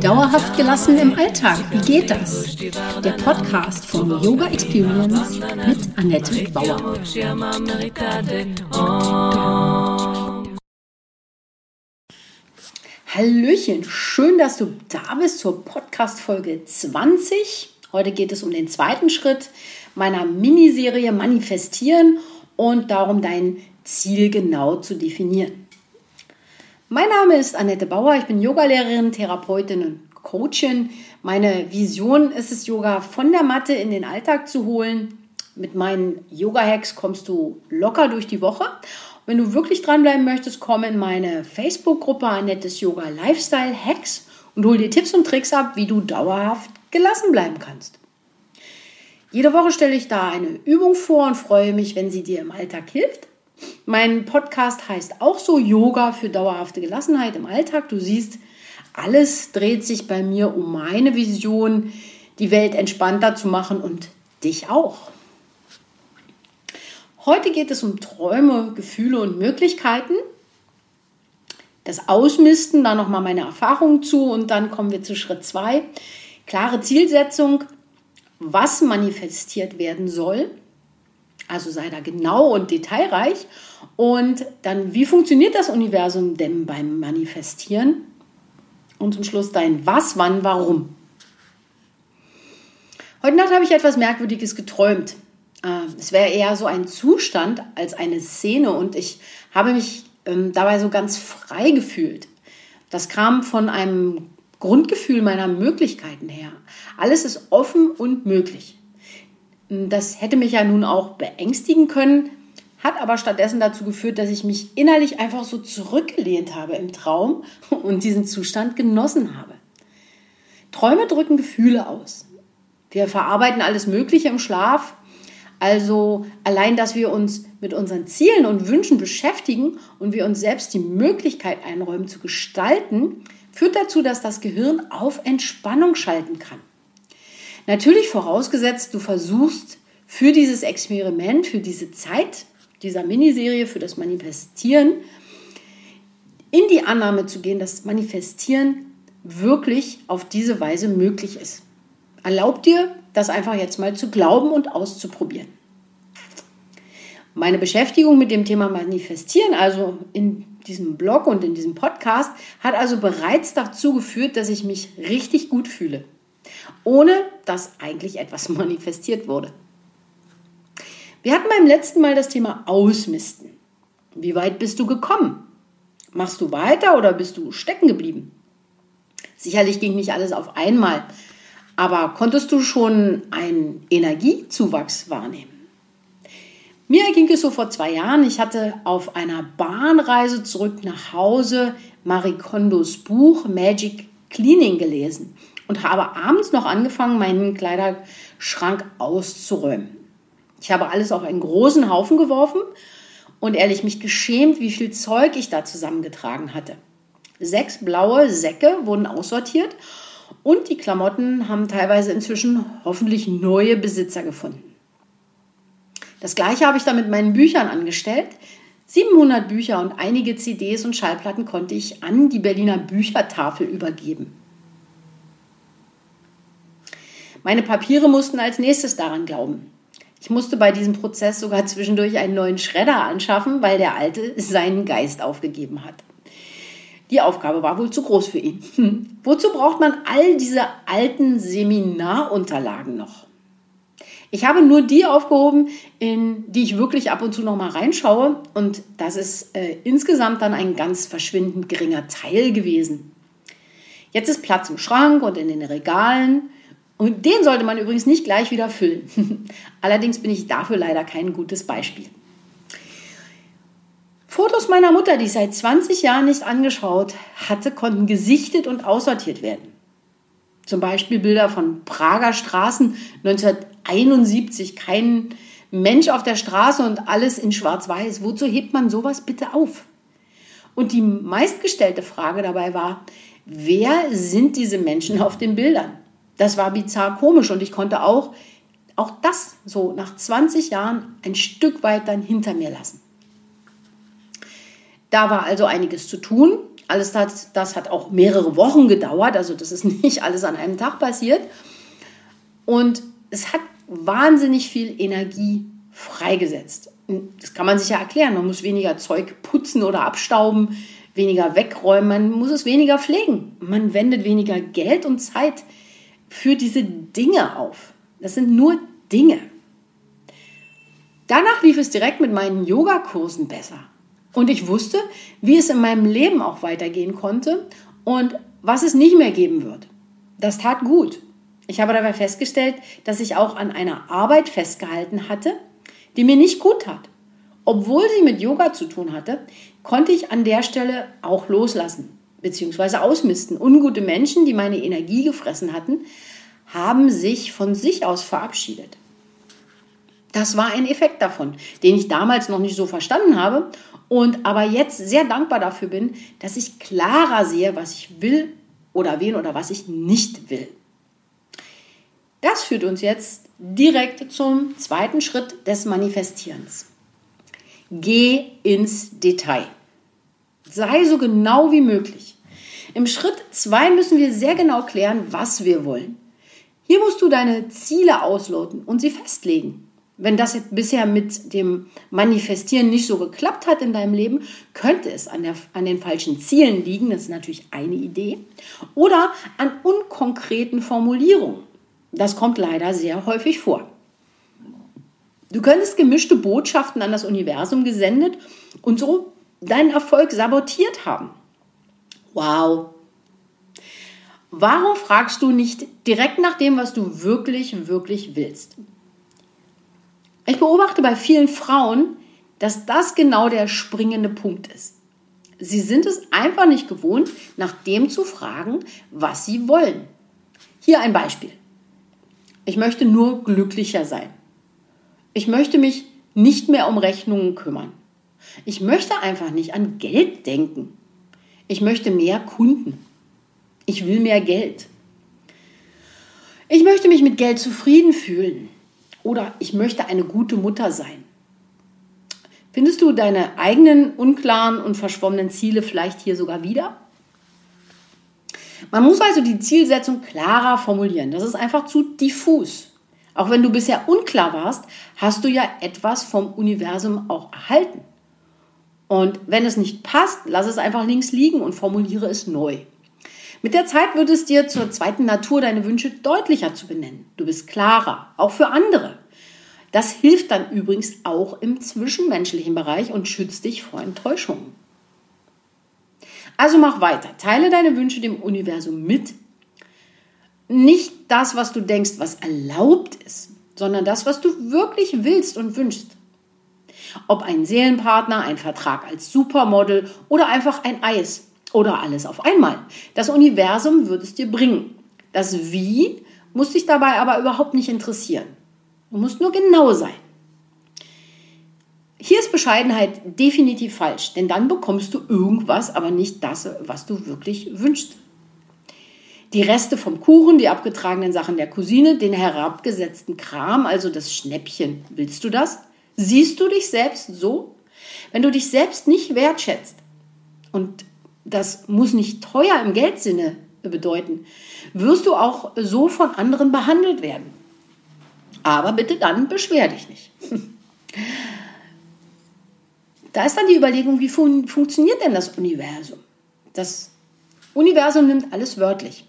Dauerhaft gelassen im Alltag, wie geht das? Der Podcast von Yoga Experience mit Annette Bauer. Hallöchen, schön, dass du da bist zur Podcast-Folge 20. Heute geht es um den zweiten Schritt meiner Miniserie Manifestieren und darum, dein Ziel genau zu definieren. Mein Name ist Annette Bauer, ich bin Yogalehrerin, Therapeutin und Coachin. Meine Vision ist es, Yoga von der Matte in den Alltag zu holen. Mit meinen Yoga-Hacks kommst du locker durch die Woche. Wenn du wirklich dranbleiben möchtest, komm in meine Facebook-Gruppe Annettes Yoga Lifestyle Hacks und hol dir Tipps und Tricks ab, wie du dauerhaft gelassen bleiben kannst. Jede Woche stelle ich da eine Übung vor und freue mich, wenn sie dir im Alltag hilft. Mein Podcast heißt auch so Yoga für dauerhafte Gelassenheit im Alltag. Du siehst, alles dreht sich bei mir um meine Vision, die Welt entspannter zu machen und dich auch. Heute geht es um Träume, Gefühle und Möglichkeiten. Das Ausmisten, da nochmal meine Erfahrungen zu und dann kommen wir zu Schritt 2. Klare Zielsetzung, was manifestiert werden soll also sei da genau und detailreich. Und dann, wie funktioniert das Universum denn beim Manifestieren? Und zum Schluss dein Was, wann, warum. Heute Nacht habe ich etwas Merkwürdiges geträumt. Äh, es wäre eher so ein Zustand als eine Szene und ich habe mich ähm, dabei so ganz frei gefühlt. Das kam von einem Grundgefühl meiner Möglichkeiten her. Alles ist offen und möglich. Das hätte mich ja nun auch beängstigen können, hat aber stattdessen dazu geführt, dass ich mich innerlich einfach so zurückgelehnt habe im Traum und diesen Zustand genossen habe. Träume drücken Gefühle aus. Wir verarbeiten alles Mögliche im Schlaf. Also allein, dass wir uns mit unseren Zielen und Wünschen beschäftigen und wir uns selbst die Möglichkeit einräumen zu gestalten, führt dazu, dass das Gehirn auf Entspannung schalten kann. Natürlich vorausgesetzt, du versuchst für dieses Experiment, für diese Zeit dieser Miniserie, für das Manifestieren, in die Annahme zu gehen, dass Manifestieren wirklich auf diese Weise möglich ist. Erlaub dir, das einfach jetzt mal zu glauben und auszuprobieren. Meine Beschäftigung mit dem Thema Manifestieren, also in diesem Blog und in diesem Podcast, hat also bereits dazu geführt, dass ich mich richtig gut fühle ohne dass eigentlich etwas manifestiert wurde. Wir hatten beim letzten Mal das Thema Ausmisten. Wie weit bist du gekommen? Machst du weiter oder bist du stecken geblieben? Sicherlich ging nicht alles auf einmal, aber konntest du schon einen Energiezuwachs wahrnehmen? Mir ging es so vor zwei Jahren. Ich hatte auf einer Bahnreise zurück nach Hause Marie Kondos Buch Magic Cleaning gelesen und habe abends noch angefangen, meinen Kleiderschrank auszuräumen. Ich habe alles auf einen großen Haufen geworfen und ehrlich mich geschämt, wie viel Zeug ich da zusammengetragen hatte. Sechs blaue Säcke wurden aussortiert und die Klamotten haben teilweise inzwischen hoffentlich neue Besitzer gefunden. Das gleiche habe ich dann mit meinen Büchern angestellt. 700 Bücher und einige CDs und Schallplatten konnte ich an die Berliner Büchertafel übergeben. Meine Papiere mussten als nächstes daran glauben. Ich musste bei diesem Prozess sogar zwischendurch einen neuen Schredder anschaffen, weil der alte seinen Geist aufgegeben hat. Die Aufgabe war wohl zu groß für ihn. Hm. Wozu braucht man all diese alten Seminarunterlagen noch? Ich habe nur die aufgehoben, in die ich wirklich ab und zu noch mal reinschaue. Und das ist äh, insgesamt dann ein ganz verschwindend geringer Teil gewesen. Jetzt ist Platz im Schrank und in den Regalen. Und den sollte man übrigens nicht gleich wieder füllen. Allerdings bin ich dafür leider kein gutes Beispiel. Fotos meiner Mutter, die ich seit 20 Jahren nicht angeschaut hatte, konnten gesichtet und aussortiert werden. Zum Beispiel Bilder von Prager Straßen 1971. Kein Mensch auf der Straße und alles in Schwarz-Weiß. Wozu hebt man sowas bitte auf? Und die meistgestellte Frage dabei war, wer sind diese Menschen auf den Bildern? Das war bizarr komisch und ich konnte auch, auch das so nach 20 Jahren ein Stück weit dann hinter mir lassen. Da war also einiges zu tun. Alles das, das hat auch mehrere Wochen gedauert, also das ist nicht alles an einem Tag passiert. Und es hat wahnsinnig viel Energie freigesetzt. Das kann man sich ja erklären. Man muss weniger Zeug putzen oder abstauben, weniger wegräumen, man muss es weniger pflegen. Man wendet weniger Geld und Zeit für diese Dinge auf. Das sind nur Dinge. Danach lief es direkt mit meinen Yogakursen besser. Und ich wusste, wie es in meinem Leben auch weitergehen konnte und was es nicht mehr geben wird. Das tat gut. Ich habe dabei festgestellt, dass ich auch an einer Arbeit festgehalten hatte, die mir nicht gut tat. Obwohl sie mit Yoga zu tun hatte, konnte ich an der Stelle auch loslassen bzw. ausmisten. Ungute Menschen, die meine Energie gefressen hatten, haben sich von sich aus verabschiedet. Das war ein Effekt davon, den ich damals noch nicht so verstanden habe und aber jetzt sehr dankbar dafür bin, dass ich klarer sehe, was ich will oder wen oder was ich nicht will. Das führt uns jetzt direkt zum zweiten Schritt des Manifestierens. Geh ins Detail. Sei so genau wie möglich. Im Schritt 2 müssen wir sehr genau klären, was wir wollen. Hier musst du deine Ziele ausloten und sie festlegen. Wenn das bisher mit dem Manifestieren nicht so geklappt hat in deinem Leben, könnte es an, der, an den falschen Zielen liegen, das ist natürlich eine Idee, oder an unkonkreten Formulierungen. Das kommt leider sehr häufig vor. Du könntest gemischte Botschaften an das Universum gesendet und so deinen Erfolg sabotiert haben. Wow. Warum fragst du nicht direkt nach dem, was du wirklich, wirklich willst? Ich beobachte bei vielen Frauen, dass das genau der springende Punkt ist. Sie sind es einfach nicht gewohnt, nach dem zu fragen, was sie wollen. Hier ein Beispiel. Ich möchte nur glücklicher sein. Ich möchte mich nicht mehr um Rechnungen kümmern. Ich möchte einfach nicht an Geld denken. Ich möchte mehr Kunden. Ich will mehr Geld. Ich möchte mich mit Geld zufrieden fühlen. Oder ich möchte eine gute Mutter sein. Findest du deine eigenen unklaren und verschwommenen Ziele vielleicht hier sogar wieder? Man muss also die Zielsetzung klarer formulieren. Das ist einfach zu diffus. Auch wenn du bisher unklar warst, hast du ja etwas vom Universum auch erhalten. Und wenn es nicht passt, lass es einfach links liegen und formuliere es neu. Mit der Zeit wird es dir zur zweiten Natur, deine Wünsche deutlicher zu benennen. Du bist klarer, auch für andere. Das hilft dann übrigens auch im zwischenmenschlichen Bereich und schützt dich vor Enttäuschungen. Also mach weiter. Teile deine Wünsche dem Universum mit. Nicht das, was du denkst, was erlaubt ist, sondern das, was du wirklich willst und wünschst. Ob ein Seelenpartner, ein Vertrag als Supermodel oder einfach ein Eis oder alles auf einmal. Das Universum wird es dir bringen. Das Wie muss dich dabei aber überhaupt nicht interessieren. Du musst nur genau sein. Hier ist Bescheidenheit definitiv falsch, denn dann bekommst du irgendwas, aber nicht das, was du wirklich wünschst. Die Reste vom Kuchen, die abgetragenen Sachen der Cousine, den herabgesetzten Kram, also das Schnäppchen. Willst du das? Siehst du dich selbst so? Wenn du dich selbst nicht wertschätzt, und das muss nicht teuer im Geldsinne bedeuten, wirst du auch so von anderen behandelt werden. Aber bitte dann beschwer dich nicht. Da ist dann die Überlegung, wie fun funktioniert denn das Universum? Das Universum nimmt alles wörtlich.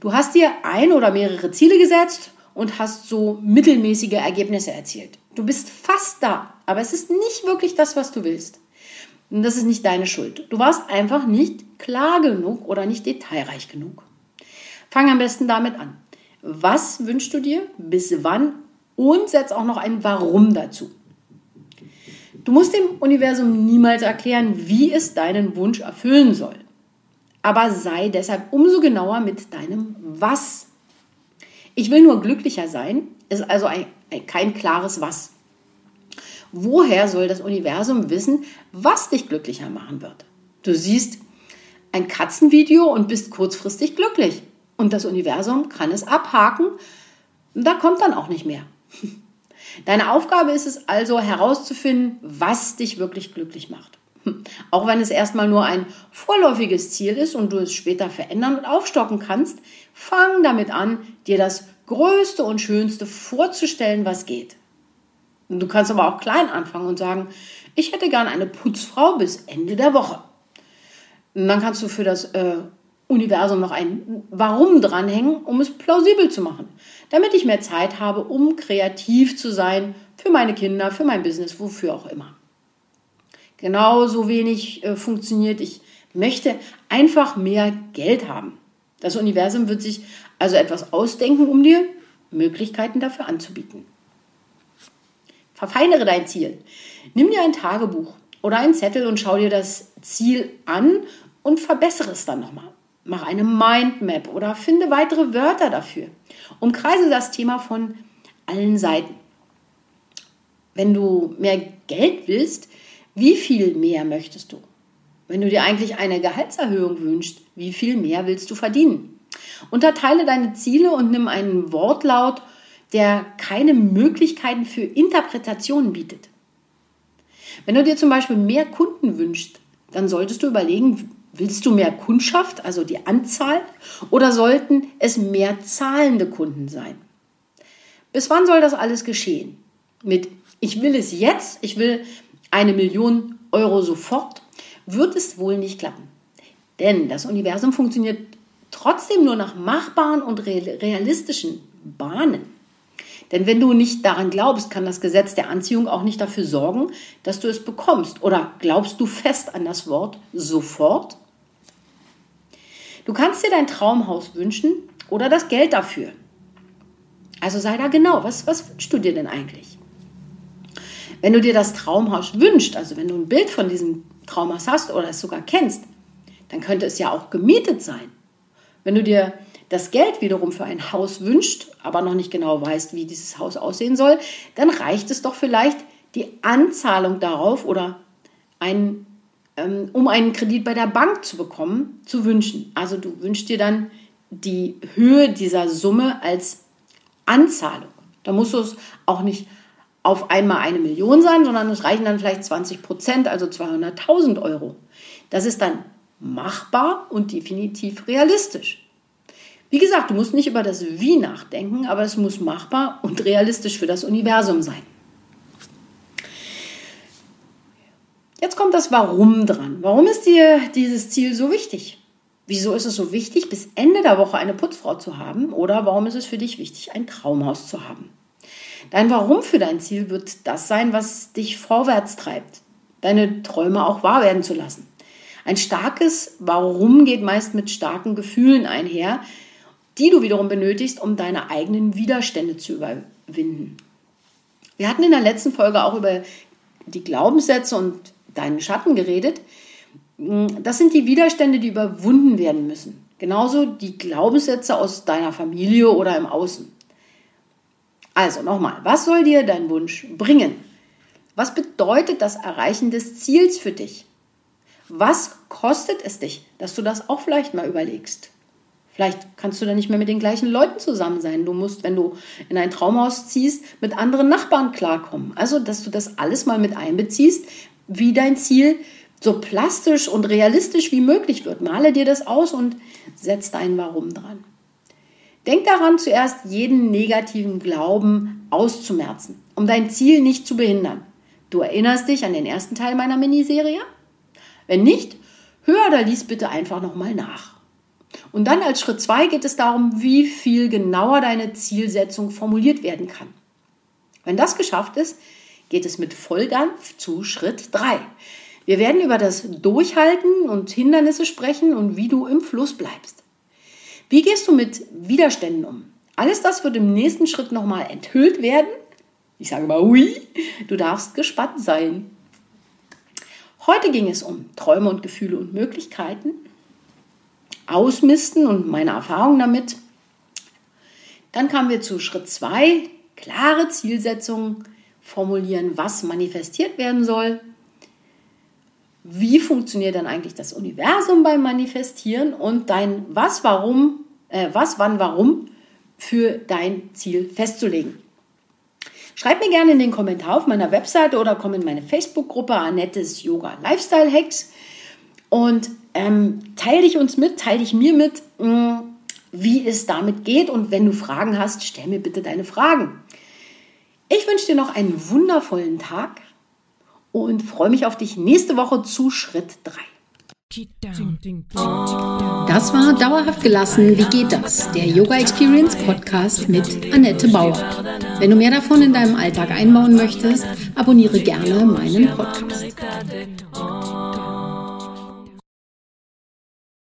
Du hast dir ein oder mehrere Ziele gesetzt und hast so mittelmäßige Ergebnisse erzielt. Du bist fast da, aber es ist nicht wirklich das, was du willst. Und das ist nicht deine Schuld. Du warst einfach nicht klar genug oder nicht detailreich genug. Fang am besten damit an. Was wünschst du dir? Bis wann? Und setz auch noch ein Warum dazu. Du musst dem Universum niemals erklären, wie es deinen Wunsch erfüllen soll. Aber sei deshalb umso genauer mit deinem Was. Ich will nur glücklicher sein, ist also ein, kein klares Was. Woher soll das Universum wissen, was dich glücklicher machen wird? Du siehst ein Katzenvideo und bist kurzfristig glücklich. Und das Universum kann es abhaken. Da kommt dann auch nicht mehr. Deine Aufgabe ist es also herauszufinden, was dich wirklich glücklich macht. Auch wenn es erstmal nur ein vorläufiges Ziel ist und du es später verändern und aufstocken kannst, fang damit an, dir das Größte und Schönste vorzustellen, was geht. Und du kannst aber auch klein anfangen und sagen, ich hätte gern eine Putzfrau bis Ende der Woche. Und dann kannst du für das äh, Universum noch ein Warum dranhängen, um es plausibel zu machen. Damit ich mehr Zeit habe, um kreativ zu sein für meine Kinder, für mein Business, wofür auch immer. Genauso wenig äh, funktioniert, ich möchte einfach mehr Geld haben. Das Universum wird sich also etwas ausdenken, um dir Möglichkeiten dafür anzubieten. Verfeinere dein Ziel. Nimm dir ein Tagebuch oder einen Zettel und schau dir das Ziel an und verbessere es dann nochmal. Mach eine Mindmap oder finde weitere Wörter dafür. Umkreise das Thema von allen Seiten. Wenn du mehr Geld willst, wie viel mehr möchtest du? Wenn du dir eigentlich eine Gehaltserhöhung wünschst, wie viel mehr willst du verdienen? Unterteile deine Ziele und nimm einen Wortlaut der keine Möglichkeiten für Interpretationen bietet. Wenn du dir zum Beispiel mehr Kunden wünschst, dann solltest du überlegen, willst du mehr Kundschaft, also die Anzahl, oder sollten es mehr zahlende Kunden sein? Bis wann soll das alles geschehen? Mit ich will es jetzt, ich will eine Million Euro sofort, wird es wohl nicht klappen. Denn das Universum funktioniert trotzdem nur nach machbaren und realistischen Bahnen. Denn wenn du nicht daran glaubst, kann das Gesetz der Anziehung auch nicht dafür sorgen, dass du es bekommst. Oder glaubst du fest an das Wort sofort? Du kannst dir dein Traumhaus wünschen oder das Geld dafür. Also sei da genau, was, was wünschst du dir denn eigentlich? Wenn du dir das Traumhaus wünschst, also wenn du ein Bild von diesem Traumhaus hast oder es sogar kennst, dann könnte es ja auch gemietet sein. Wenn du dir das Geld wiederum für ein Haus wünscht, aber noch nicht genau weißt, wie dieses Haus aussehen soll, dann reicht es doch vielleicht, die Anzahlung darauf oder ein, ähm, um einen Kredit bei der Bank zu bekommen, zu wünschen. Also du wünschst dir dann die Höhe dieser Summe als Anzahlung. Da muss es auch nicht auf einmal eine Million sein, sondern es reichen dann vielleicht 20 Prozent, also 200.000 Euro. Das ist dann machbar und definitiv realistisch. Wie gesagt, du musst nicht über das Wie nachdenken, aber es muss machbar und realistisch für das Universum sein. Jetzt kommt das Warum dran. Warum ist dir dieses Ziel so wichtig? Wieso ist es so wichtig, bis Ende der Woche eine Putzfrau zu haben? Oder warum ist es für dich wichtig, ein Traumhaus zu haben? Dein Warum für dein Ziel wird das sein, was dich vorwärts treibt, deine Träume auch wahr werden zu lassen. Ein starkes Warum geht meist mit starken Gefühlen einher, die du wiederum benötigst, um deine eigenen Widerstände zu überwinden. Wir hatten in der letzten Folge auch über die Glaubenssätze und deinen Schatten geredet. Das sind die Widerstände, die überwunden werden müssen. Genauso die Glaubenssätze aus deiner Familie oder im Außen. Also nochmal, was soll dir dein Wunsch bringen? Was bedeutet das Erreichen des Ziels für dich? Was kostet es dich, dass du das auch vielleicht mal überlegst? Vielleicht kannst du dann nicht mehr mit den gleichen Leuten zusammen sein. Du musst, wenn du in ein Traumhaus ziehst, mit anderen Nachbarn klarkommen. Also, dass du das alles mal mit einbeziehst, wie dein Ziel so plastisch und realistisch wie möglich wird. Male dir das aus und setz dein Warum dran. Denk daran, zuerst jeden negativen Glauben auszumerzen, um dein Ziel nicht zu behindern. Du erinnerst dich an den ersten Teil meiner Miniserie? Wenn nicht, hör oder lies bitte einfach nochmal nach. Und dann als Schritt zwei geht es darum, wie viel genauer deine Zielsetzung formuliert werden kann. Wenn das geschafft ist, geht es mit Volldampf zu Schritt drei. Wir werden über das Durchhalten und Hindernisse sprechen und wie du im Fluss bleibst. Wie gehst du mit Widerständen um? Alles das wird im nächsten Schritt nochmal enthüllt werden. Ich sage mal, ui, du darfst gespannt sein. Heute ging es um Träume und Gefühle und Möglichkeiten ausmisten und meine Erfahrungen damit. Dann kamen wir zu Schritt 2, klare Zielsetzungen formulieren, was manifestiert werden soll. Wie funktioniert dann eigentlich das Universum beim Manifestieren und dein was, warum, äh, was, wann, warum für dein Ziel festzulegen. Schreib mir gerne in den Kommentar auf meiner Webseite oder komm in meine Facebook-Gruppe Annettes Yoga Lifestyle Hacks und ähm, teile dich uns mit, teile dich mir mit, mh, mm, wie es damit geht. Und wenn du Fragen hast, stell mir bitte deine Fragen. Ich wünsche dir noch einen wundervollen Tag und freue mich auf dich nächste Woche zu Schritt 3. Das war Dauerhaft gelassen. Wie geht das? Der Yoga Experience Podcast mit Annette Bauer. Wenn du mehr davon in deinem Alltag einbauen möchtest, abonniere gerne meinen Podcast.